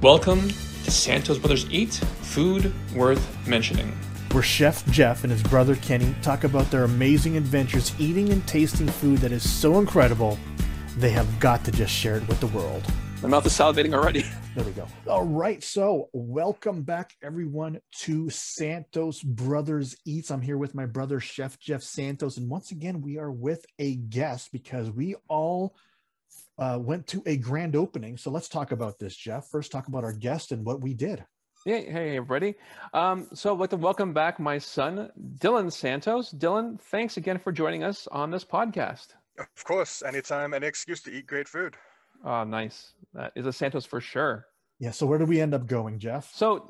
Welcome to Santos Brothers Eat Food Worth Mentioning. where Chef Jeff and his brother Kenny talk about their amazing adventures eating and tasting food that is so incredible, they have got to just share it with the world. My mouth is salivating already. There we go. All right. So, welcome back, everyone, to Santos Brothers Eats. I'm here with my brother, Chef Jeff Santos. And once again, we are with a guest because we all uh, went to a grand opening. So, let's talk about this, Jeff. First, talk about our guest and what we did. Yeah, hey everybody. Um, so I'd like to welcome back my son, Dylan Santos. Dylan, thanks again for joining us on this podcast. Of course, anytime, any excuse to eat great food. Oh, nice. That is a Santos for sure. Yeah. So, where do we end up going, Jeff? So,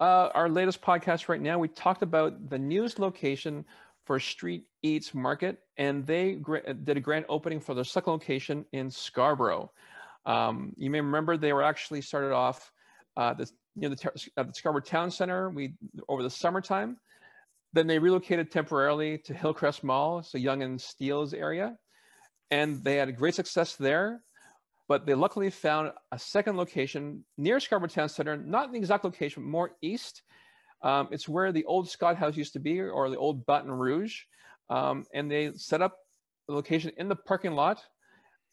uh, our latest podcast right now, we talked about the newest location for Street Eats Market, and they did a grand opening for their second location in Scarborough. Um, you may remember they were actually started off uh, near the, at the Scarborough Town Center we over the summertime. Then they relocated temporarily to Hillcrest Mall, so Yonge and Steeles area, and they had great success there but they luckily found a second location near Scarborough Town Center, not in the exact location, more east. Um, it's where the old Scott House used to be, or the old Baton Rouge, um, and they set up the location in the parking lot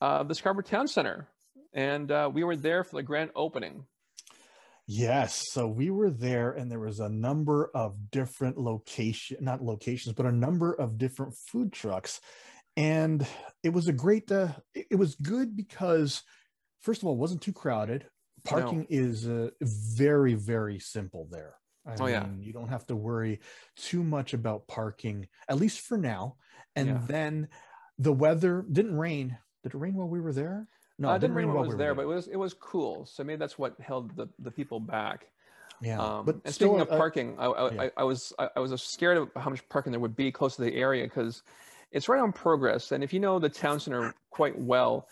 of the Scarborough Town Center, and uh, we were there for the grand opening. Yes. So we were there and there was a number of different location, not locations, but a number of different food trucks. And it was a great, uh, it was good because first of all, it wasn't too crowded. Parking is uh, very, very simple there. I Oh, yeah. mean, you don't have to worry too much about parking, at least for now. And Yeah. then the weather didn't rain. Did it rain while we were there? No, uh, it didn't rain while was we were there, but it was it was cool. So maybe that's what held the, the people back. yeah. Um, but and still, speaking of uh, parking, I, I, yeah. I, I was I, I was scared of how much parking there would be close to the area because it's right on Progress, and if you know the town center quite well,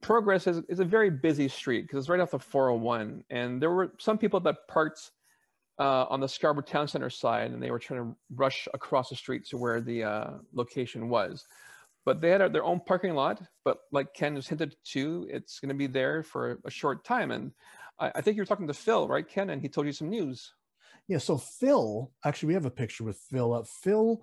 Progress is, is a very busy street because it's right off the 401, and there were some people that parked uh, on the Scarborough Town Center side, and they were trying to rush across the street to where the uh, location was. But they had a- their own parking lot, but like Ken just hinted to, it's going to be there for a short time, and I, I think you were talking to Phil, right, Ken? And he told you some news. Yeah, so Phil, actually, we have a picture with Phil. Uh, Phil,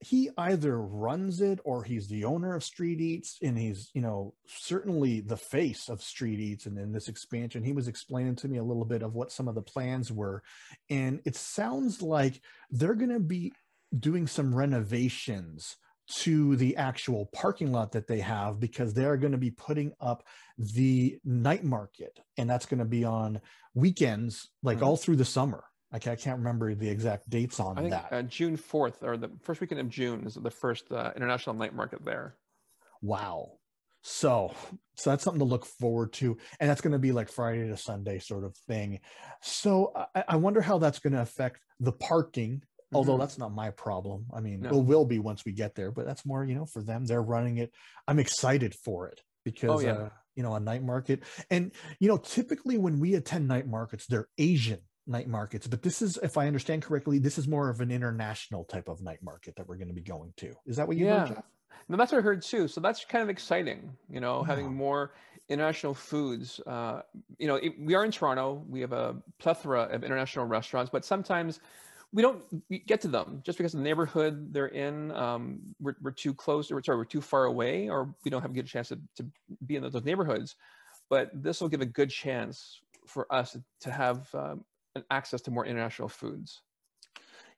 he either runs it or he's the owner of Street Eats, and he's, you know, certainly the face of Street Eats and in this expansion. He was explaining to me a little bit of what some of the plans were. And it sounds like they're going to be doing some renovations to the actual parking lot that they have because they're going to be putting up the night market and that's going to be on weekends like Mhm. all through the summer I can't, I can't remember the exact dates on I think that uh, June 4th or the first weekend of June is the first uh, international night market there. wow so so that's something to look forward to and that's going to be like friday to sunday sort of thing so i, I wonder how that's going to affect the parking although Mhm. that's not my problem i mean No. it will be once we get there but that's more you know for them they're running it i'm excited for it because Oh, yeah. uh, you know a night market and you know typically when we attend night markets they're asian night markets but this is if i understand correctly this is more of an international type of night market that we're going to be going to is that what you heard Yeah. Jeff? No, that's what I heard too. So that's kind of exciting, you know, Yeah. having more international foods. Uh, you know, it, we are in Toronto. We have a plethora of international restaurants, but sometimes we don't get to them just because the neighborhood they're in, um, we're, we're too close or sorry, we're too far away, or we don't have a good chance to, to be in those neighborhoods. But this will give a good chance for us to have um, an access to more international foods.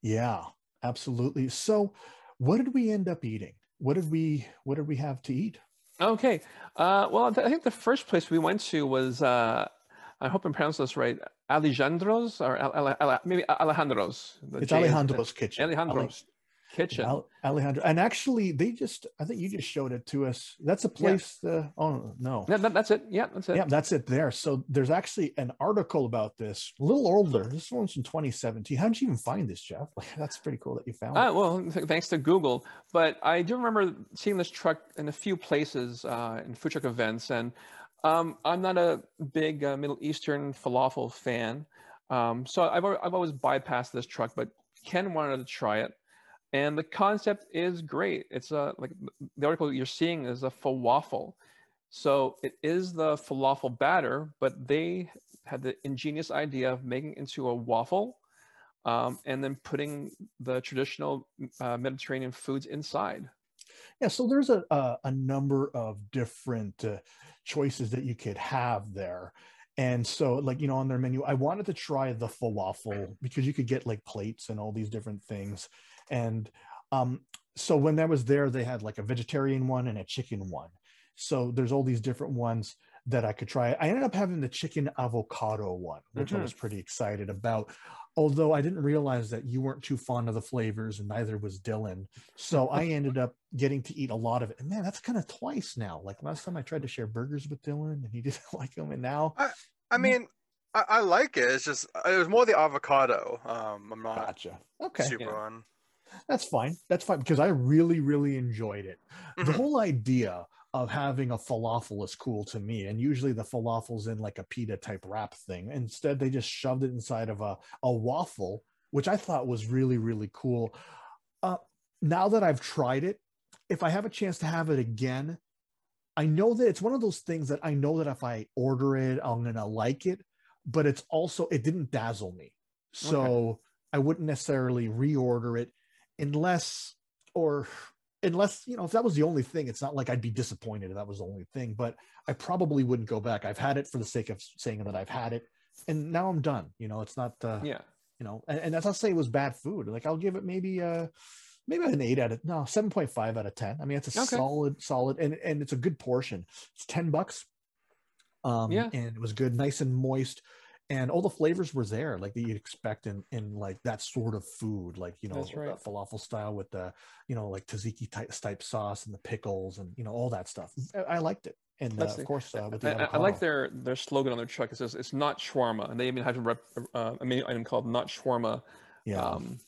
Yeah, absolutely. So, what did we end up eating? What did we what did we have to eat? Okay. Uh, well, I think the first place we went to was, uh, I hope I'm pronouncing this right, Alejandro's or Al- Al- Al- maybe Alejandro's. It's J Alejandro's kitchen. Ale- Alejandro's kitchen. Al- Alejandro. And actually, they just I think you just showed it to us. That's a place uh, oh no. Yeah, that- that's it. Yeah, that's it. Yeah, that's it there. So there's actually an article about this, a little older. This one's from 2017. How did you even find this, Jeff? Like, that's pretty cool that you found Uh, it. well, th- thanks to Google. But I do remember seeing this truck in a few places uh, in food truck events. And um, I'm not a big uh, Middle Eastern falafel fan. Um, so I've, I've always bypassed this truck, but Ken wanted to try it. And the concept is great. It's a, like the article you're seeing is a falafel. So it is the falafel batter, but they had the ingenious idea of making it into a waffle um, and then putting the traditional uh, Mediterranean foods inside. Yeah, so there's a a, a number of different uh, choices that you could have there. And so, like, you know, on their menu, I wanted to try the falafel because you could get like plates and all these different things. And um, so when that was there, they had like a vegetarian one and a chicken one. So there's all these different ones that I could try. I ended up having the chicken avocado one, which Mhm. I was pretty excited about. Although I didn't realize that you weren't too fond of the flavors, and neither was Dylan. So I ended up getting to eat a lot of it. And man, that's kind of twice now. Like last time I tried to share burgers with Dylan, and he didn't like them, and now I Mm. mean, I, I like it. It's just it was more the avocado. Um, I'm not gotcha. Okay, super Yeah. on. That's fine. That's fine because I really, really enjoyed it. the Mhm. whole idea of having a falafel is cool to me and usually the falafel's in like a pita type wrap thing instead they just shoved it inside of a, a waffle which i thought was really really cool uh, now that i've tried it if i have a chance to have it again i know that it's one of those things that i know that if i order it i'm gonna like it but it's also it didn't dazzle me so i wouldn't necessarily reorder it unless or unless you know if that was the only thing it's not like i'd be disappointed if that was the only thing but i probably wouldn't go back i've had it for the sake of saying that i've had it and now i'm done you know it's not uh Yeah. you know and, and that's not say it was bad food like i'll give it maybe uh maybe an eight out of no 7.5 out of 10 i mean it's a Okay. solid solid and and it's a good portion it's 10 bucks um Yeah. and it was good nice and moist and all the flavors were there like that you'd expect in in like that sort of food like you know right. the falafel style with the you know like tzatziki type, type sauce and the pickles and you know all that stuff i, liked it and uh, of course uh, with I, the I- I like their their slogan on their truck. It says it's not shawarma, and they even have a, rep, uh, a menu item called "Not Shawarma." yeah um,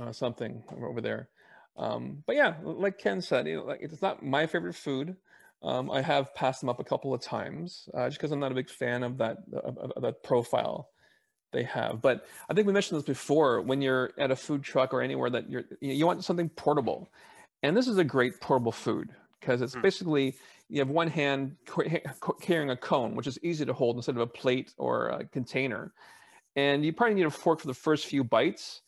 uh, something over there. Um, but yeah, like Ken said, you know, like it's not my favorite food. Um, I have passed them up a couple of times uh, just because I'm not a big fan of that of, of- that profile they have. But I think we mentioned this before. When you're at a food truck or anywhere that you're, you, you want something portable, and this is a great portable food because it's Hmm. basically you have one hand ca- ca- carrying a cone, which is easy to hold instead of a plate or a container, and you probably need a fork for the first few bites.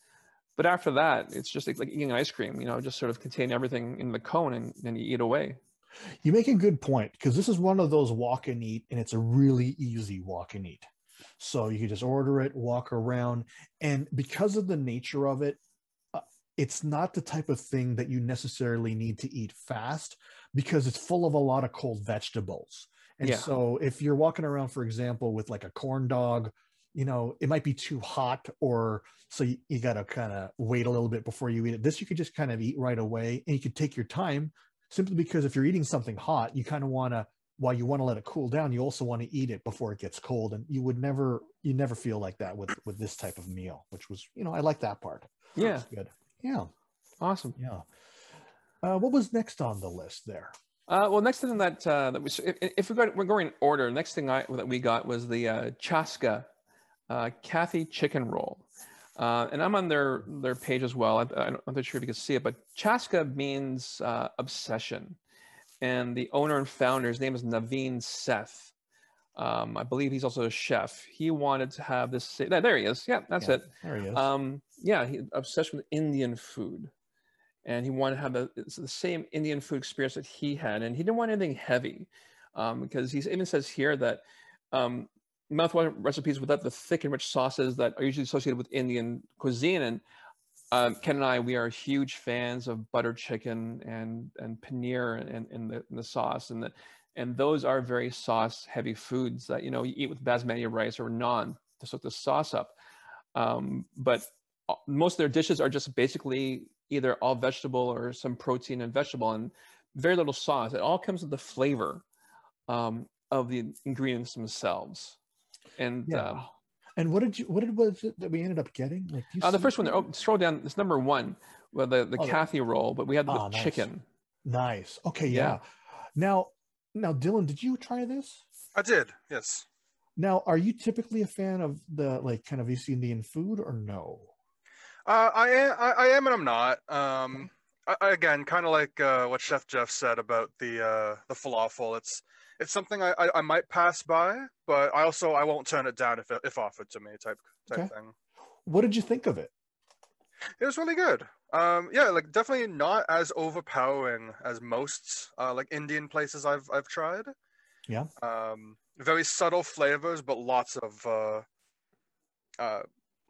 But after that, it's just like, like eating ice cream, you know, just sort of contain everything in the cone and then you eat away. You make a good point because this is one of those walk and eat, and it's a really easy walk and eat. So you can just order it, walk around, and because of the nature of it, uh, it's not the type of thing that you necessarily need to eat fast because it's full of a lot of cold vegetables. And Yeah. so if you're walking around, for example, with like a corn dog, you know, it might be too hot or so you, you got to kind of wait a little bit before you eat it. This you could just kind of eat right away and you could take your time simply because if you're eating something hot, you kind of want to while you want to let it cool down, you also want to eat it before it gets cold. And you would never you never feel like that with with this type of meal, which was, you know, I like that part. Yeah, It's good. Yeah. awesome. Yeah. Uh, what was next on the list there? Uh, well, next thing that uh, that we s- if, if we got we're going in order, next thing I that we got was the uh, Chaska uh, Kathi chicken roll, uh, and I'm on their their page as well. I, I'm not sure if you can see it, but Chaska means uh, obsession, and the owner and founder, his name is Naveen Seth. Um, I believe he's also a chef. He wanted to have this. There he is. Yeah, that's Yeah, it. There he is. Um, yeah, he obsessed with Indian food, and he wanted to have the, it's the same Indian food experience that he had, and he didn't want anything heavy, um, because he even says here that um, mouthwatering recipes without the thick and rich sauces that are usually associated with Indian cuisine. And um, Ken and I, we are huge fans of butter chicken and and paneer and, and the, the sauce, and the and those are very sauce heavy foods that you know you eat with basmati rice or naan to soak the sauce up. Um, but uh, most of their dishes are just basically either all vegetable or some protein and vegetable and very little sauce. It all comes with the flavor um, of the ingredients themselves. And yeah. um, and what did you what did was it that we ended up getting? Like you uh, the first one there, oh, scroll down, it's number one, well, the, the Oh, the- Kathi roll, but we had the nice. chicken. Nice. Okay, Yeah. yeah. Now now Dylan, did you try this? I did. Yes. Now, are you typically a fan of the like kind of East Indian food or no? Uh, I am. I, I am, and I'm not. Um, I, I- again, kind of like uh, what Chef Jeff said about the uh, the falafel. It's it's something I, I, I might pass by, but I also I won't turn it down if if offered to me type type Okay. thing. What did you think of it? It was really good. Um, yeah, like definitely not as overpowering as most uh, like Indian places I've I've tried. Yeah. Um, very subtle flavors, but lots of uh, uh,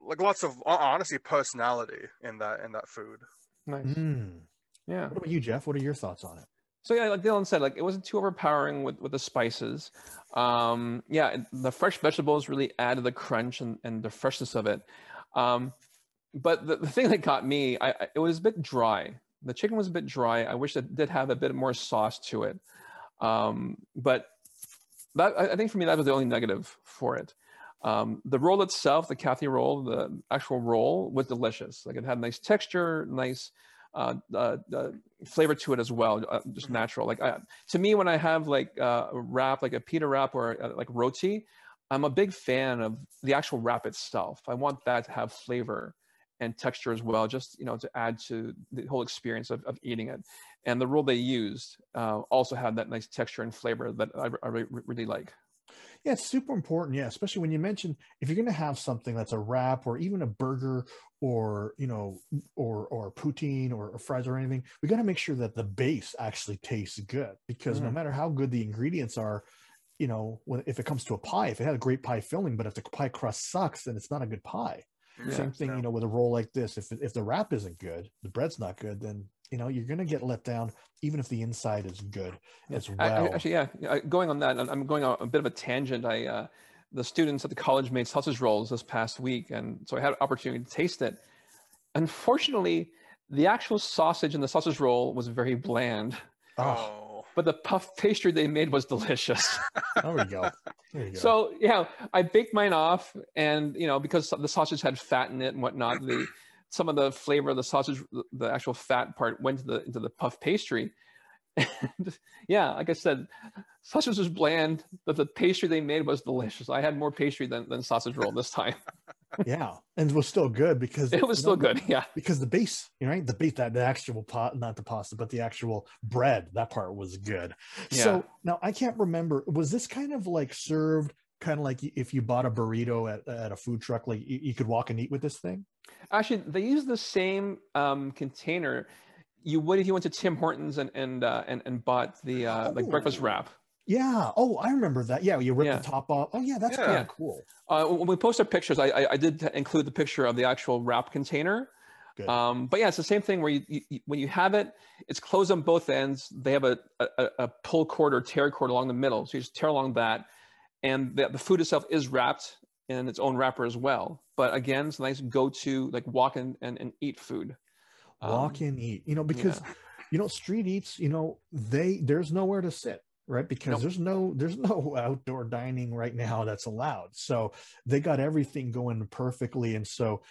like lots of honestly personality in that in that food. Nice. Mm. Yeah. What about you, Jeff? What are your thoughts on it? So yeah, like Dylan said, like it wasn't too overpowering with, with the spices. Um, yeah, the fresh vegetables really added the crunch and, and the freshness of it. Um, but the, the thing that got me, I, I- it was a bit dry. The chicken was a bit dry. I wish it did have a bit more sauce to it. Um, but that I I think for me that was the only negative for it. Um, the roll itself, the Kathi roll, the actual roll was delicious. Like it had nice texture, nice uh, uh, uh, flavor to it as well, uh, just Mhm. natural. Like I, to me, when I have like uh, a wrap, like a pita wrap or uh, like roti, I'm a big fan of the actual wrap itself. I want that to have flavor and texture as well, just you know, to add to the whole experience of, of eating it. And the roll they used uh, also had that nice texture and flavor that I, I re- really like. Yeah, it's super important. Yeah, especially when you mention if you're going to have something that's a wrap or even a burger or you know or or poutine or, or fries or anything, we got to make sure that the base actually tastes good because no Mhm. matter how good the ingredients are, you know, when if it comes to a pie, if it had a great pie filling, but if the pie crust sucks, then it's not a good pie. Yeah, Same thing, no. you know, with a roll like this. If if the wrap isn't good, the bread's not good, then you know you're going to get let down, even if the inside is good Yeah. as well. I- actually, yeah. uh, Going on that, I'm- I'm going on a bit of a tangent. I uh, the students at the college made sausage rolls this past week, and so I had an opportunity to taste it. Unfortunately, the actual sausage in the sausage roll was very bland, oh, Oh, but the puff pastry they made was delicious. there we go. There you go. so yeah, I baked mine off, and you know because the sausage had fat in it and whatnot, the some of the flavor of the sausage, the- actual fat part, went to the into the puff pastry. And yeah, like I said, sausage was bland, but the pastry they made was delicious. I had more pastry than, than sausage roll this time. yeah, and it was still good because It was still know, good. Yeah. because the base, you know, right? The base that the actual pot, not the pasta, but the actual bread, that part was good. Yeah. So now I can't remember. Was this kind of like served, kind of like if you bought a burrito at, at a food truck, like you, you could walk and eat with this thing? Actually, they use the same um, container you would if you went to Tim Hortons and and uh, and, and bought the uh, like breakfast Oh. wrap. Yeah. Oh, I remember that. Yeah, you rip Yeah. the top off. Oh, yeah, that's Yeah. kind of cool. Uh, when we post our pictures, I, I, I did include the picture of the actual wrap container. Good. Um, but yeah, it's the same thing where you, you, you- when you have it, it's closed on both ends. They have a, a, a- a pull cord or tear cord along the middle. So you just tear along that. And the, the food itself is wrapped in its own wrapper as well. But again, it's a nice go-to, like walk in and, and eat food. Walk Um, and eat. You know, because you know, street eats, you know, they there's nowhere to sit, right? Because Nope. there's no there's no outdoor dining right now that's allowed. So they got everything going perfectly. And so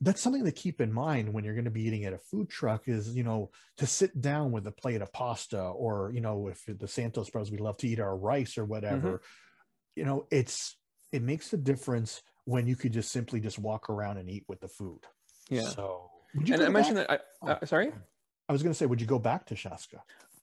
that's something to keep in mind when you're going to be eating at a food truck is, you know, to sit down with a plate of pasta or, you know, if the Santos Bros, we love to eat our rice or whatever, you know, it's it makes a difference when you could just simply just walk around and eat with the food. Yeah. So would you And go I mentioned back? that, I, uh, sorry? I was going to say, would you go back to Chaska?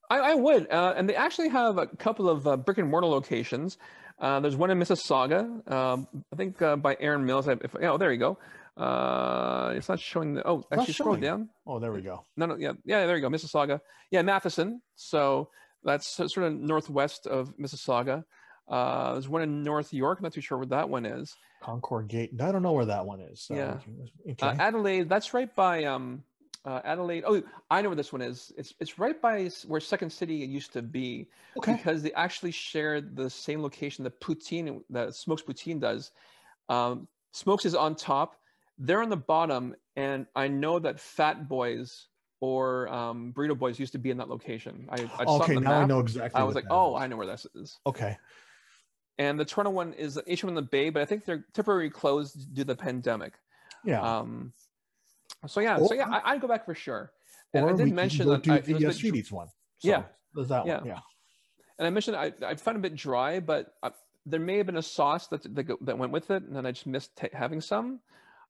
I, I would, uh, and they actually have a couple of uh, brick and mortar locations. Uh, there's one in Mississauga, um, I think uh, by Erin Mills. If, if- oh, there you go. Uh, it's not showing the. Oh, actually, scroll down. Oh, there we go. No, no, yeah, yeah, there you go, Mississauga. Yeah, Matheson. So that's sort of northwest of Mississauga. Uh, there's one in North York. I'm Not too sure where that one is. Concorde Gate. I don't know where that one is. So Yeah. we can- Uh, Adelaide. That's right by um, uh, Adelaide. Oh, I know where this one is. It's it's right by where Second City used to be. okay. because they actually shared the same location that poutine that smokes poutine does um, smokes is on top they're on the bottom and i know that fat boys or um, burrito boys used to be in that location i, I okay. Now I know exactly. i was like oh is. i know where this is Okay. And the toronto one is the h1 in the bay but i think they're temporarily closed due to the pandemic Yeah. um, so yeah so yeah I, i'd go back for sure and or i we did can mention go that to I, it the was uh, bit street dr- eats one. Yeah. There's that Yeah. one. Yeah. and I mentioned I, I found it a bit dry, but uh there may have been a sauce that that, that went with it, and then I just missed ta having some.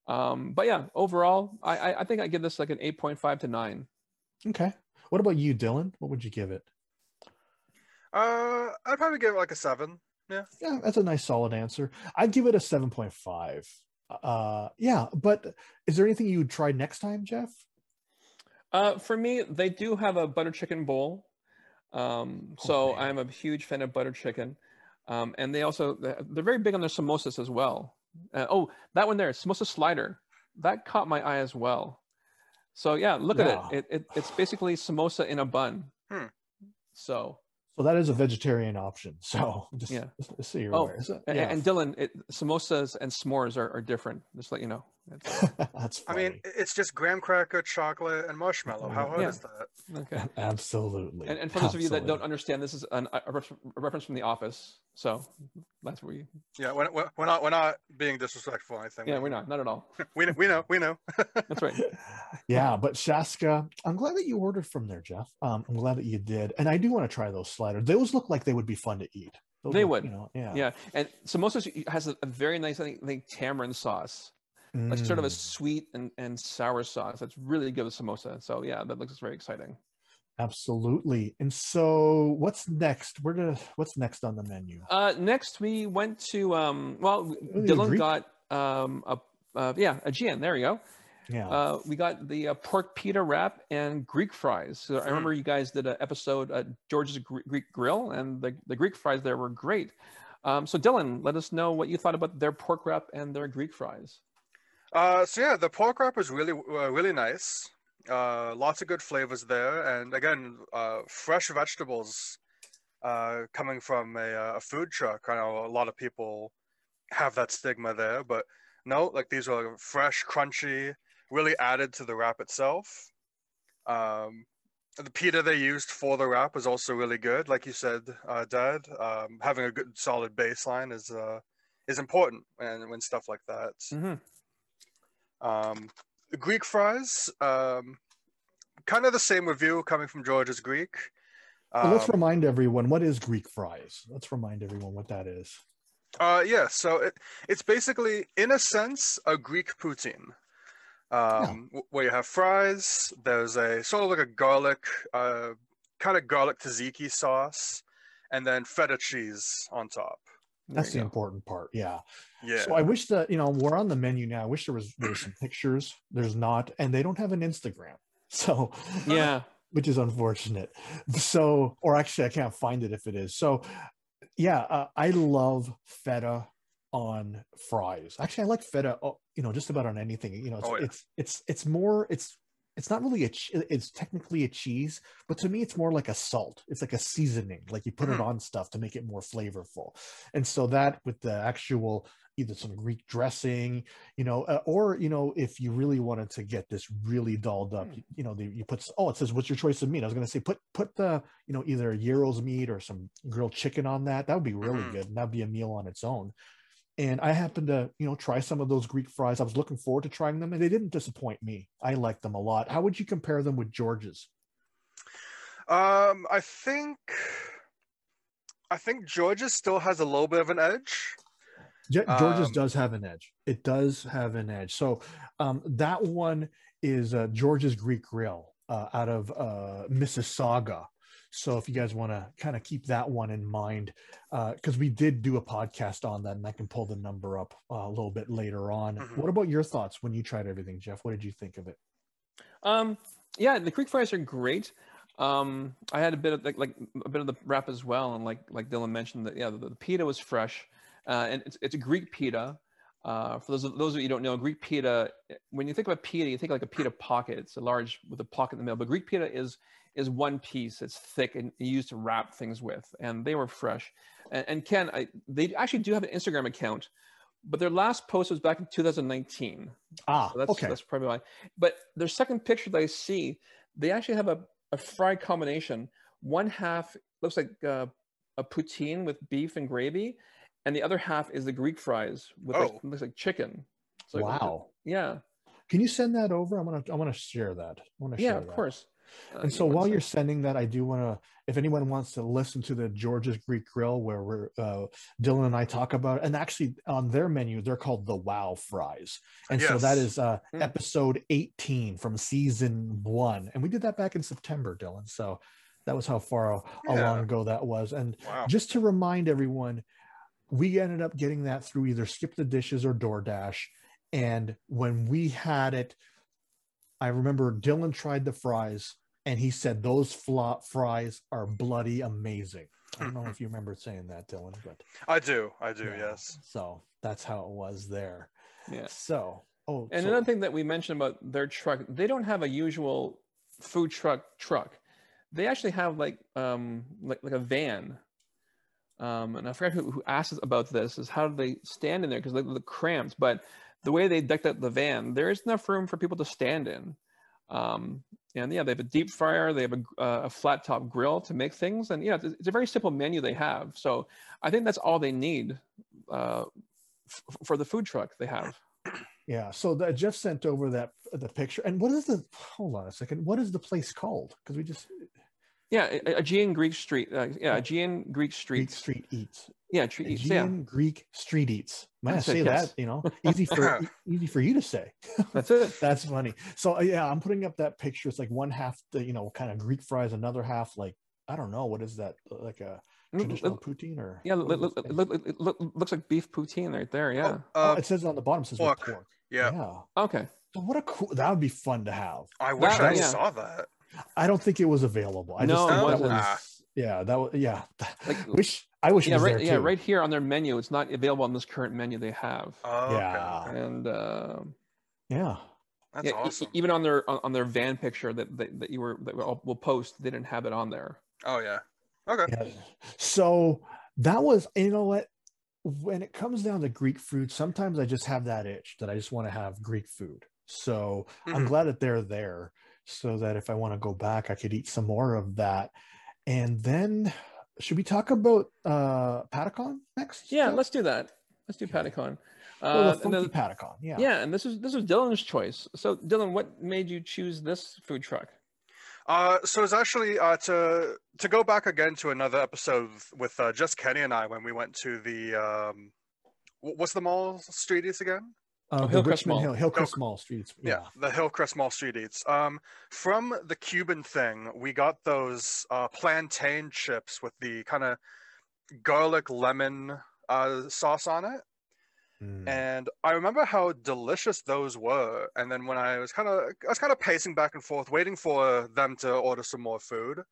Um, but yeah, overall, I, I I think I give this like an eight point five to nine. Okay. What about you, Dylan? What would you give it? Uh, I'd probably give it like a seven. Yeah. Yeah, that's a nice solid answer. I'd give it a 7.5. Uh yeah, but is there anything you would try next time, Jeff? Uh, for me, they do have a butter chicken bowl. Um, so man. I'm a huge fan of butter chicken. Um, and they also they're very big on their samosas as well. Uh, oh, that one there, samosa slider, that caught my eye as well. So yeah, look Yeah. at it. It, it. It's basically samosa in a bun. Hmm. So So that is a vegetarian option. So just, Yeah. just, so you're Oh, aware. So, yeah, and Dylan, it, samosas and s'mores are, are different. Just let you know. It's- that's I mean, it's just graham cracker, chocolate, and marshmallow. How hard Yeah. is that? okay. absolutely. And, and for those of you that don't understand, this is an, a, a reference from The Office. So that's where we. Yeah, we're, we're, we're not we're not being disrespectful or anything. Yeah, we're not. Not at all. We know, we know, we know. That's right. yeah, but Chaska, I'm glad that you ordered from there, Jeff. Um, I'm glad that you did, and I do want to try those sliders. Those look like they would be fun to eat. Those They look, would. you know, yeah, Yeah, and samosas has a, a very nice, I think, I think tamarind sauce, like sort of a Mm, sweet and, and sour sauce. That's really good with samosa. So yeah, that looks very exciting. absolutely. And so, what's next? Where to? What's next on the menu? Uh, next, we went to um, well, Dylan Greek- got um, a uh, yeah, GN. There you go. Yeah, Uh, we got the uh, pork pita wrap and Greek fries. So I remember you guys did an episode at George's Gre- Greek Grill, and the, the Greek fries there were great. Um, so Dylan, let us know what you thought about their pork wrap and their Greek fries. Uh, so yeah, the pork wrap was really uh, really nice. Uh, lots of good flavors there, and again, uh, fresh vegetables. Uh, coming from a, a food truck, I know a lot of people have that stigma there, but no, like these are fresh, crunchy, really added to the wrap itself. Um, the pita they used for the wrap was also really good, like you said, Dad. Um, having a good, solid baseline is is important when when stuff like that. hmm Um, Greek fries, um, kind of the same review coming from George's Greek. Well, let's Um, remind everyone what is Greek fries. Let's remind everyone what that is. uh, yeah, so it, it's basically, in a sense, a Greek poutine. Um, w- Where you have fries, there's a sort of like a garlic, uh, kind of garlic tzatziki sauce, and then feta cheese on top. There That's the go. important part. Yeah. Yeah. So I wish that you know we're on the menu now. I wish there was there was some pictures. There's not, and they don't have an Instagram. So Yeah. which is unfortunate. So, or actually, I can't find it if it is. So, yeah, uh, I love feta on fries. Actually, I like feta, uh, you know, just about on anything. You know, it's Oh, yeah. it's, it's it's more it's it's not really a it's technically a cheese, but to me, it's more like a salt. It's like a seasoning, like you put it Mhm. on stuff to make it more flavorful. And so that with the actual either some Greek dressing, you know, uh, or you know, if you really wanted to get this really dolled up, Hmm. you, you know, the, you put oh, it says what's your choice of meat? I was going to say put put the you know either gyros meat or some grilled chicken on that. That would be really Mhm. good. And that'd be a meal on its own. And I happened to you know try some of those Greek fries. I was looking forward to trying them, and they didn't disappoint me. I like them a lot. How would you compare them with George's? Um, I think, I think George's still has a little bit of an edge. Ge- George's Um, does have an edge. It does have an edge. So um, that one is uh, George's Greek Grill uh, out of uh, Mississauga. So if you guys want to kind of keep that one in mind, because we did do a podcast on that, and I can pull the number up uh, a little bit later on. Mhm. What about your thoughts when you tried everything, Jeff? What did you think of it? Um, yeah, the Greek fries are great. Um, I had a bit of like, like a bit of the wrap as well, and like like Dylan mentioned that yeah, the, the pita was fresh, uh, and it's it's a Greek pita. Uh, for those of, those of you who don't know, Greek pita. When you think about pita, you think like a pita pocket. It's a large with a pocket in the middle. But Greek pita is is one piece. It's thick and used to wrap things with, and they were fresh. And, and Ken, I, they actually do have an Instagram account, but their last post was back in 2019. Ah, So that's okay. that's probably why. But their second picture that I see, they actually have a, a fried combination. One half looks like uh, a poutine with beef and gravy, and the other half is the Greek fries with like, Oh. looks like chicken. So it- wow. yeah. Can you send that over? I want to. I want to share that. I want to Yeah, share of that. course. Uh, And so while you're sending that, I do want to, if anyone wants to listen to the George's Greek Grill, where we're uh, Dylan and I talk about, and actually on their menu, they're called the Wow Fries, and so that is uh, Mm. episode 18 from season one, and we did that back in September, Dylan. So That was how far Yeah. along ago that was. And Wow. just to remind everyone, we ended up getting that through either Skip the Dishes or DoorDash. And when we had it, I remember Dylan tried the fries and he said those flop fries are bloody amazing. I don't know if you remember saying that, Dylan, but I do. I do. yeah. Yes. So that's how it was there. Yeah. So, oh, And so- another thing that we mentioned about their truck, they don't have a usual food truck truck. They actually have like um like like a van. Um, and I forgot who, who asked about this is how do they stand in there because they look cramped. But the way they decked out the van, there is enough room for people to stand in. Um, and yeah, they have a deep fryer, they have a, uh, a flat top grill to make things, and yeah, it's, it's a very simple menu they have. So I think that's all they need uh, f- for the food truck they have. Yeah. So that Jeff sent over that the picture. And what is the hold on a second? What is the place called? Because we just Yeah, Aegean Greek Street. Uh, yeah, Aegean Greek Street. Greek Street Eats. Yeah, treat eats. Yeah, Aegean Greek Street Eats. Man, That's it, say yes. that, you know, easy for easy for you to say. that's it. That's funny. So uh, yeah, I'm putting up that picture. It's like one half the, you know, kind of Greek fries, another half like I don't know, what is that? Like a traditional poutine or Yeah, look, look, it? look, look, look, looks like beef poutine right there. Yeah. Oh, Uh, it says on the bottom it says pork. pork. yeah. Yeah. Okay. So what a cool that would be fun to have. I wish That- I yeah. saw that. I don't think it was available. I No, just think that wasn't. was Ah. Yeah, that was yeah. Like- wish I wish it Yeah, was right. there Yeah, right here on their menu, it's not available on this current menu they have. Oh, okay. Yeah. And uh, Yeah. That's yeah, awesome. even on their on, on their van picture that, that that you were that we'll we'll post, they didn't have it on there. Oh yeah. Okay. Yeah. So that was, you know what? When it comes down to Greek food, sometimes I just have that itch that I just want to have Greek food. So I'm Mhm. glad that they're there so that if I want to go back, I could eat some more of that. And then should we talk about uh Patacon next? Yeah, Jeff? let's do that. Let's do Okay. Patacon. Uh, the and funky then- Patacon. Yeah. yeah, and this is this was Dylan's choice. So Dylan, what made you choose this food truck? Uh, so it's actually uh, to to go back again to another episode with, with uh, just Kenny and I when we went to the um, wh- what's the mall street eats again? Uh, Oh, Hillcrest Richmond Mall. Hill, Hillcrest Mall Streets. Yeah, Yeah. the Hillcrest Mall street eats. Um, from the Cuban thing, we got those uh, plantain chips with the kind of garlic lemon uh, sauce on it. Mm. and I remember how delicious those were. And then when I was kind of, I was kind of pacing back and forth, waiting for them to order some more food.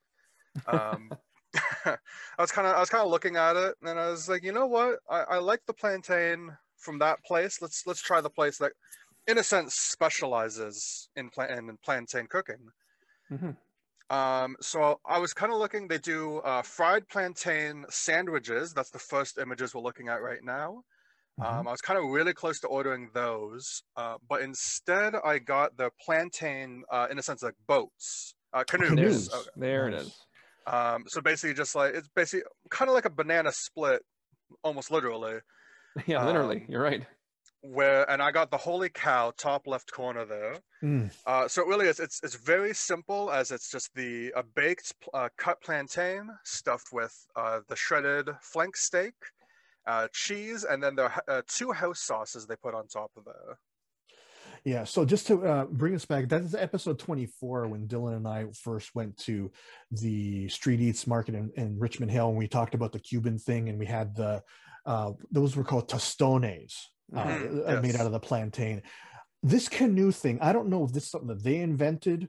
Um, I was kind of, I was kind of looking at it, and I was like, you know what? I, I like the plantain from that place. Let's let's try the place that, in a sense, specializes in plant in plantain cooking. Mhm. Um, so I was kind of looking. They do uh, fried plantain sandwiches. That's the first images we're looking at right now. Mhm. Um, I was kind of really close to ordering those, uh, but instead I got the plantain, uh, in a sense, like boats, uh, canoes. Canoes. Okay. There it Nice. is. Um, so basically, just like it's basically kind of like a banana split, almost literally. Yeah, literally. Um, You're right. Where and I got the holy cow top left corner there. Mm. Uh, so it really is it's it's very simple as it's just the a baked uh, cut plantain stuffed with uh, the shredded flank steak, uh, cheese, and then the uh, two house sauces they put on top of there. Yeah. So just to uh, bring us back, that is episode 24 when Dylan and I first went to the Street Eats Market in, in Richmond Hill, and we talked about the Cuban thing, and we had the uh, those were called tostones uh, Mhm, uh, made out of the plantain. This canoe thing, I don't know if this is something that they invented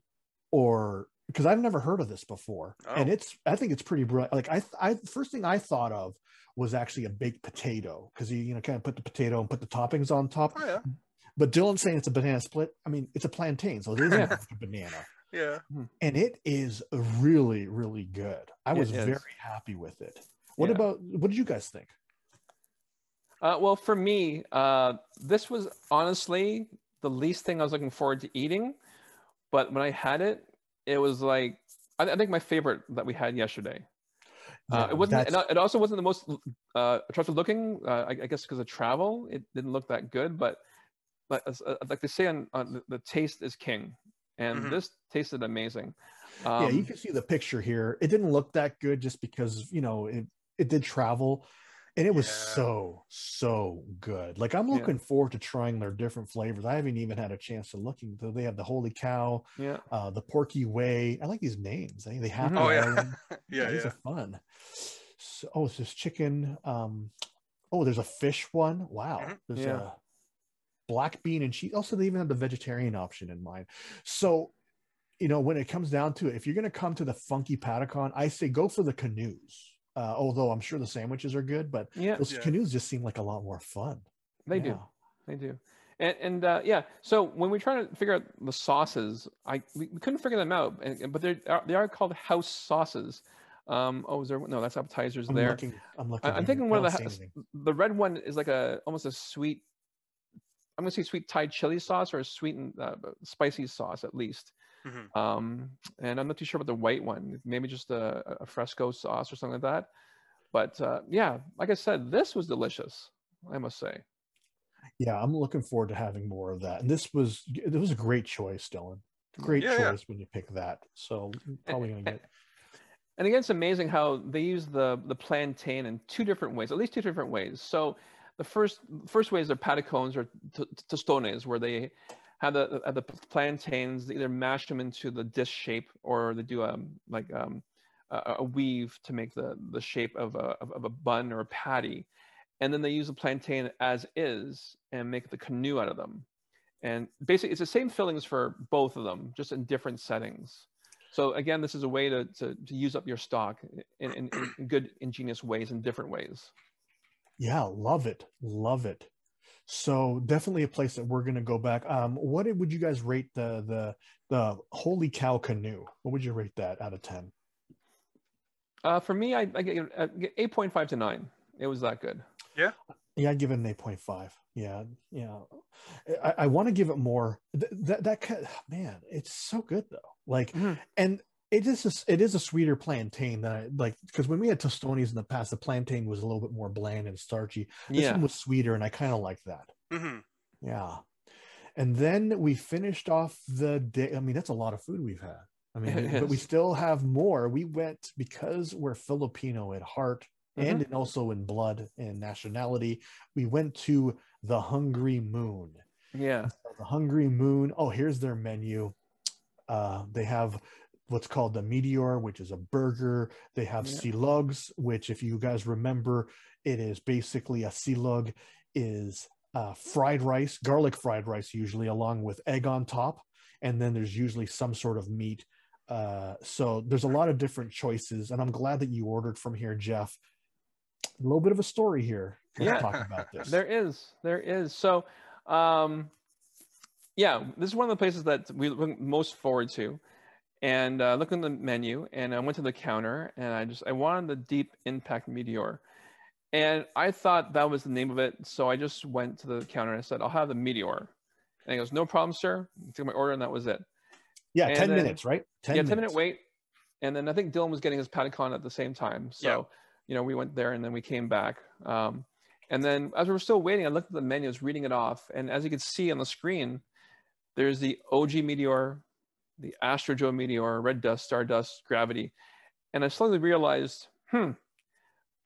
or because I've never heard of this before, and Oh. it's I think it's pretty brilliant. Like I, I first thing I thought of was actually a baked potato because you you know kind of put the potato and put the toppings on top. Oh yeah, But Dylan's saying it's a banana split. I mean, it's a plantain, so it isn't a banana. yeah. And it is really, really good. I It was very happy with it. What Yeah. about what did you guys think? Uh, well, for me, uh, this was honestly the least thing I was looking forward to eating. But when I had it, it was like I, I think my favorite that we had yesterday. Uh, it wasn't. that's- It also wasn't the most uh, attractive looking. Uh, I, I guess because of travel, it didn't look that good. But like, uh, like they say, on, on the, the taste is king, and Mhm. this tasted amazing. yeah, you Um, can see the picture here. It didn't look that good just because you know it it did travel. And it was Yeah. so so good like i'm Yeah. looking forward to trying their different flavors i haven't even had a chance to looking though they have the holy cow Yeah. uh the porky way i like these names eh? they have Mhm. Oh yeah, yeah, these yeah. are fun so, oh it's just chicken um oh there's a fish one wow Mhm. there's Yeah. a black bean and cheese also they even have the vegetarian option in mind so you know when it comes down to it if you're going to come to the funky patacon i say go for the canoes uh, although i'm sure the sandwiches are good but Yeah. those Yeah. canoes just seem like a lot more fun They do. They do. And, and uh, yeah, so when we try to figure out the sauces, I we, we couldn't figure them out. And, and- but they are they are called house sauces. Um, oh, is there no? That's appetizers i'm there. looking i'm looking I, am thinking one of the see ha- anything. the red one is like a almost a sweet. I'm gonna say sweet Thai chili sauce or a sweet and uh, spicy sauce at least. Mhm. Um, and I'm not too sure about the white one. Maybe just a, a fresco sauce or something like that. But uh, yeah, like I said, this was delicious. I must say. yeah i'm looking forward to having more of that and this was it was a great choice dylan great Yeah, yeah. choice when you pick that so probably gonna get And again, it's amazing how they use the the plantain in two different ways, at least two different ways. So the first first way is their patacones or t- t- tostones, where they have the have the plantains, either mash them into the disc shape or they do a like um, a, a weave to make the the shape of a of, of a bun or a patty, and then they use the plantain as is and make the canoe out of them. And basically, it's the same fillings for both of them, just in different settings. So again, this is a way to, to, to use up your stock in, in, in good, ingenious ways, in different ways. Yeah, love it. Love it. So definitely a place that we're gonna go back. Um, what would you guys rate the the the Holy Cow Canoe? What would you rate that out of ten? Uh, for me, I, I get, I get 8.5 to 9. It was that good. Yeah, Yeah, I'd give it an eight point five. Yeah, yeah. I, I want to give it more. Th- that that man, it's so good though. Like, Mhm. and it is a, it is a sweeter plantain than I like because when we had tostones in the past, the plantain was a little bit more bland and starchy. This Yeah. one was sweeter, and I kind of like that. hmm Yeah. And then we finished off the day. I mean, that's a lot of food we've had. I mean, but we still have more. We went because we're Filipino at heart and in- also in blood and nationality. We went to the Hungry Moon. Yeah. The Hungry Moon. Oh, here's their menu. Uh, they have what's called the Meteor, which is a burger. They have Yeah. lugs, which, if you guys remember, it is basically a silog is uh, fried rice, garlic fried rice, usually along with egg on top, and then there's usually some sort of meat. Uh, so there's a lot of different choices, and I'm glad that you ordered from here, Jeff. A little bit of a story here. Yeah. talk about this. There is. There is. So, um, yeah, this is one of the places that we look most forward to. And uh, look at the menu, and I went to the counter, and I just I wanted the Deep Impact Meteor, and I thought that was the name of it. So I just went to the counter and I said, "I'll have the Meteor," and he goes, "No problem, sir." He took my order, and that was it. yeah, and 10 then- minutes, right? 10 yeah, 10 minute wait. And then I think Dylan was getting his Patacon at the same time. So, Yeah. you know, we went there and then we came back. Um, and then as we were still waiting, I looked at the menu, I was reading it off. And as you can see on the screen, there's the OG Meteor, the Astro Meteor, Red Dust, Stardust, Gravity. And I slowly realized, hmm,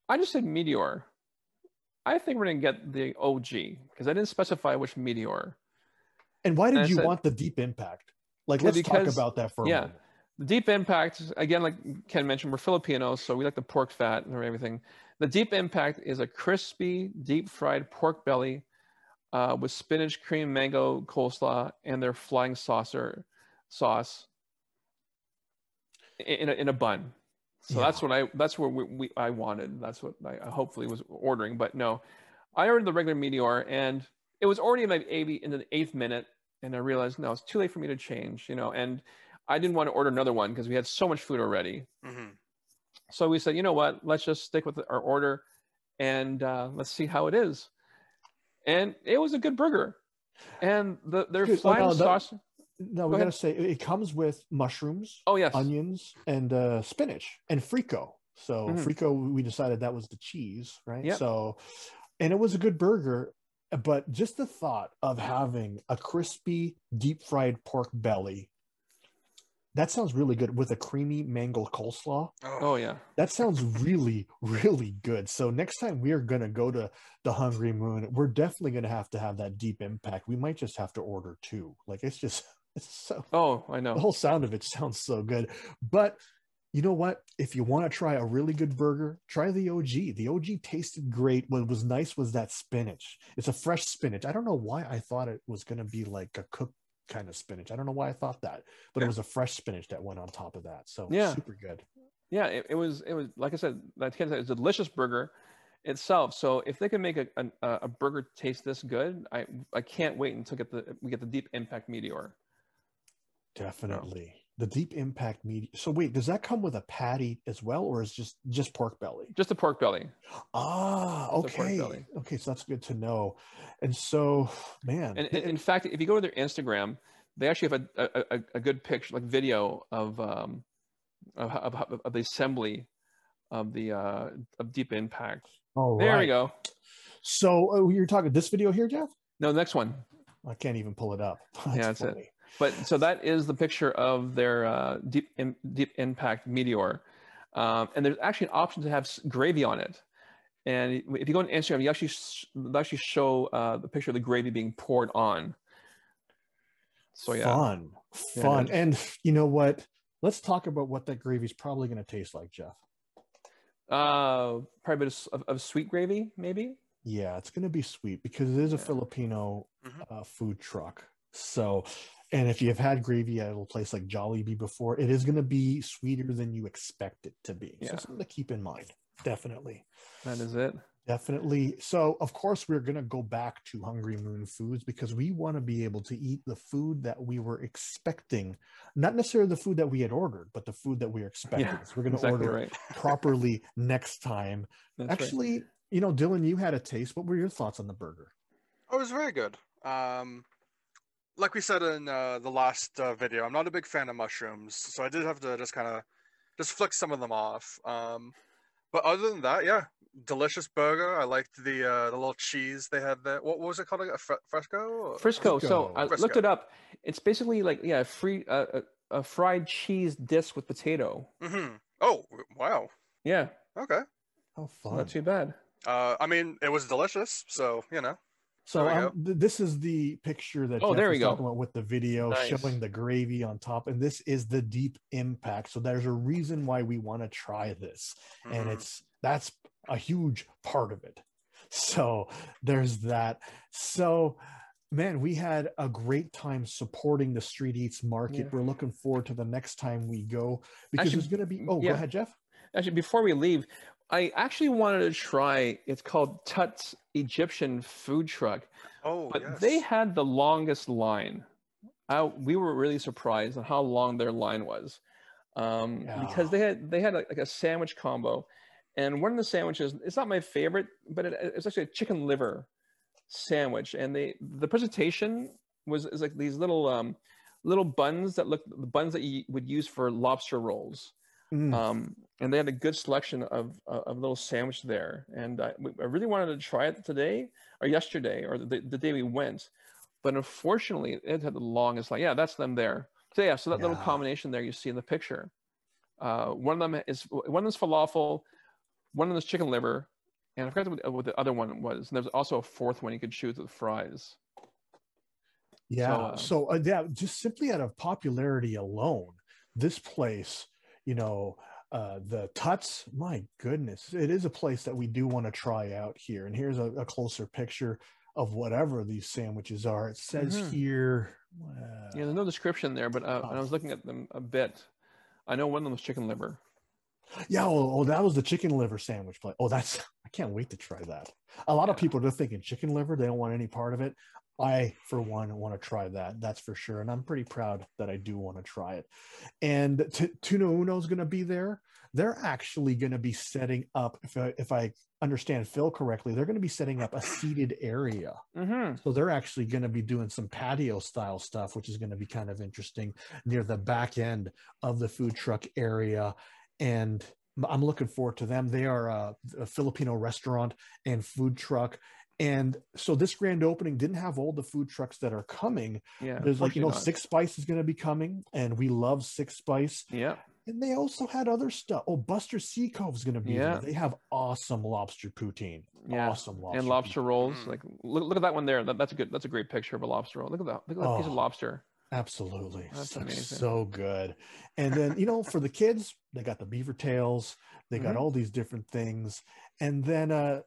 I just said Meteor. I think we're going to get the OG because I didn't specify which Meteor. And why did And you said- want the deep impact? Like, Yeah, let's talk about that for a yeah. moment. The deep impact, again, like Ken mentioned, we're Filipinos, so we like the pork fat and everything. The deep impact is a crispy, deep fried pork belly uh, with spinach, cream, mango, coleslaw, and their flying saucer sauce in a, in a bun. So Yeah. that's what I that's what we, we I wanted. That's what I hopefully was ordering. But no, I ordered the regular meteor, and it was already in my eighty in the eighth minute, and I realized no, it's too late for me to change. You know, and I didn't want to order another one because we had so much food already. hmm So we said, you know what? Let's just stick with our order, and uh, let's see how it is. And it was a good burger, and the their. Oh, flying no, that- sauce. No, we gotta say it comes with mushrooms, Oh yes, onions, and uh, spinach and frico. So Mhm. frico, we decided that was the cheese, right? Yep. So, and it was a good burger, but just the thought of having a crispy, deep fried pork belly that sounds really good with a creamy mango coleslaw. Oh yeah. That sounds really, really good. So next time we are gonna go to the Hungry Moon, we're definitely gonna have to have that deep impact. We might just have to order two. Like it's just it's so Oh, I know the whole sound of it sounds so good. But you know what? If you want to try a really good burger, try the OG. The OG tasted great. What was nice was that spinach. It's a fresh spinach. I don't know why I thought it was going to be like a cooked kind of spinach. I don't know why I thought that, but it was a fresh spinach that went on top of that. So Yeah. super good. Yeah, it, it was it was like I said, like Ken said, it's a delicious burger itself. So if they can make a, a a burger taste this good, I I can't wait until get the we get the deep impact meteor. Definitely. The deep impact meat. So wait, does that come with a patty as well, or is just just pork belly? Just a pork belly. Ah, Just pork okay. belly. Okay, so that's good to know. And so, man, And, and in fact, if you go to their Instagram, they actually have a a, a, good picture, like video of um of, of, of the assembly of the uh of deep impact. all There we go. So oh, you're talking this video here, Jeff? No, next one. I can't even pull it up. Yeah, that's it. But so that is the picture of their uh, deep in, deep impact meteor, um, and there's actually an option to have gravy on it. And if you go on Instagram, you actually sh- they'll actually show uh, the picture of the gravy being poured on. So yeah, Fun, Yeah, fun. is. and you know what? Let's talk about what that gravy is probably going to taste like, Jeff. uh, probably a bit of, of, of sweet gravy, maybe. Yeah, it's going to be sweet because it is a Yeah. Filipino Mhm. uh, food truck. So, and if you've had gravy at a place like Jollibee before, it is going to be sweeter than you expect it to be. So, Yeah. something to keep in mind. Definitely. That is it. Definitely. So, of course, we're going to go back to Hungry Moon Foods because we want to be able to eat the food that we were expecting. Not necessarily the food that we had ordered, but the food that we were expecting. Yeah, so, we're going to Exactly order right. properly next time. That's right. Actually, you know, Dylan, you had a taste. What were your thoughts on the burger? Oh, it was very good. Um, like we said in uh, the last uh, video, I'm not a big fan of mushrooms, so I did have to just kind of just flick some of them off. Um, but other than that, yeah, delicious burger. I liked the uh, the little cheese they had there. What, what was it called? A fre- fresco? or- Frisco. So Frisco. I looked it up. It's basically like yeah, free uh, a, a fried cheese disc with potato. Mhm. Oh, wow. Yeah, Okay. How fun. not too bad. Uh, I mean, it was delicious, so you know. So um, th- this is the picture that Oh, Jeff there was we go. talking about with the video Nice. showing the gravy on top, and this is the deep impact. So there's a reason why we want to try this, and Mhm. it's that's a huge part of it. So there's that. So man, we had a great time supporting the Street Eats Market. Yeah. We're looking forward to the next time we go because Actually, there's going to be. Oh, yeah. go ahead, Jeff. Actually, before we leave, I actually wanted to try. It's called Tut's Egyptian Food Truck, Oh, but yes. they had the longest line. I, we were really surprised at how long their line was, um, because they had they had like, like a sandwich combo, and one of the sandwiches it's not my favorite, but it, it's actually a chicken liver sandwich, and they the presentation was is like these little um, little buns that look the buns that you would use for lobster rolls Mm. um, and they had a good selection of uh, of little sandwich there. And I, I really wanted to try it today or yesterday or the, the day we went, but unfortunately it had the longest line. Yeah, that's them there. So yeah, so that little combination there you see in the picture. Uh, one of them is one of falafel, one of them is chicken liver, and I forgot what, what the other one was. And there's also a fourth one you could choose with fries. Yeah. uh, So, uh, yeah, just simply out of popularity alone, this place, you know, uh, the Tuts, my goodness, it is a place that we do want to try out here. And here's a, a closer picture of whatever these sandwiches are. It says Mhm. here, Yeah, there's no description there, but uh, I was looking at them a bit. I know one of them was chicken liver. Yeah, oh, oh, that was the chicken liver sandwich place. Oh, that's I can't wait to try that. A lot of people are thinking chicken liver, they don't want any part of it. I, for one, want to try that. That's for sure. And I'm pretty proud that I do want to try it. And T- Tuna Uno is going to be there. They're actually going to be setting up, if I, if I understand Phil correctly, they're going to be setting up a seated area. Mm-hmm. So they're actually going to be doing some patio style stuff, which is going to be kind of interesting near the back end of the food truck area. And I'm looking forward to them. They are a, a Filipino restaurant and food truck. And so this grand opening didn't have all the food trucks that are coming. Yeah. There's like, you know, unfortunately Six Spice is going to be coming, and we love Six Spice. Yeah. And they also had other stuff. Oh, Buster's Sea Cove is going to be Yeah. there. They have awesome lobster poutine. Yeah. Awesome lobster. and lobster rolls. Mm. Like look, look at that one there. That, that's a good. That's a great picture of a lobster roll. Look at that. Look at that piece of Oh. lobster. Absolutely. That's amazing. So good. And then, you know, for the kids, they got the beaver tails, they got Mhm. all these different things. And then uh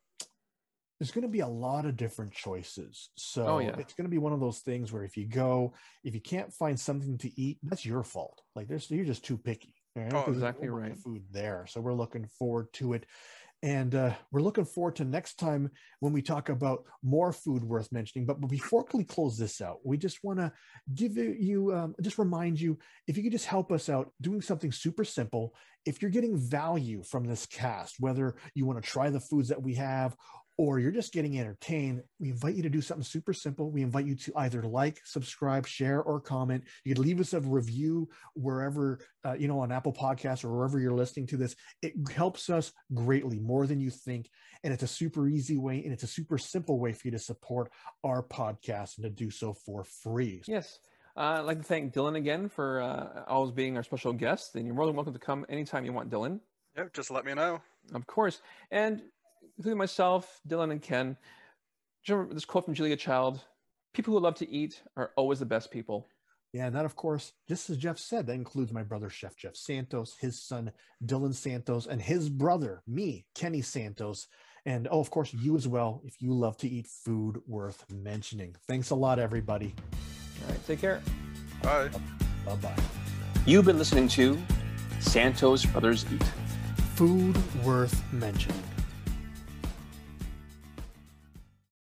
there's going to be a lot of different choices. So Oh, yeah. it's going to be one of those things where if you go, if you can't find something to eat, that's your fault. Like there's you're just too picky. right? Oh, exactly a whole bunch right. Food there. So we're looking forward to it. And uh, we're looking forward to next time when we talk about more food worth mentioning. But before we close this out, we just want to give you, um, just remind you if you could just help us out doing something super simple. If you're getting value from this cast, whether you want to try the foods that we have or you're just getting entertained, we invite you to do something super simple. We invite you to either like, subscribe, share, or comment. You could leave us a review wherever, uh, you know, on Apple Podcasts or wherever you're listening to this. It helps us greatly, more than you think. And it's a super easy way and it's a super simple way for you to support our podcast and to do so for free. Yes. Uh, I'd like to thank Dylan again for uh, always being our special guest. And you're more than welcome to come anytime you want, Dylan. Yeah, just let me know. Of course. And including myself, Dylan, and Ken. Remember this quote from Julia Child People who love to eat are always the best people. Yeah, and that, of course, just as Jeff said, that includes my brother, Chef Jeff Santos, his son, Dylan Santos, and his brother, me, Kenny Santos. And oh, of course, you as well, if you love to eat food worth mentioning. Thanks a lot, everybody. All right. Take care. Bye. Bye bye. You've been listening to Santos Brothers Eat. Food worth mentioning.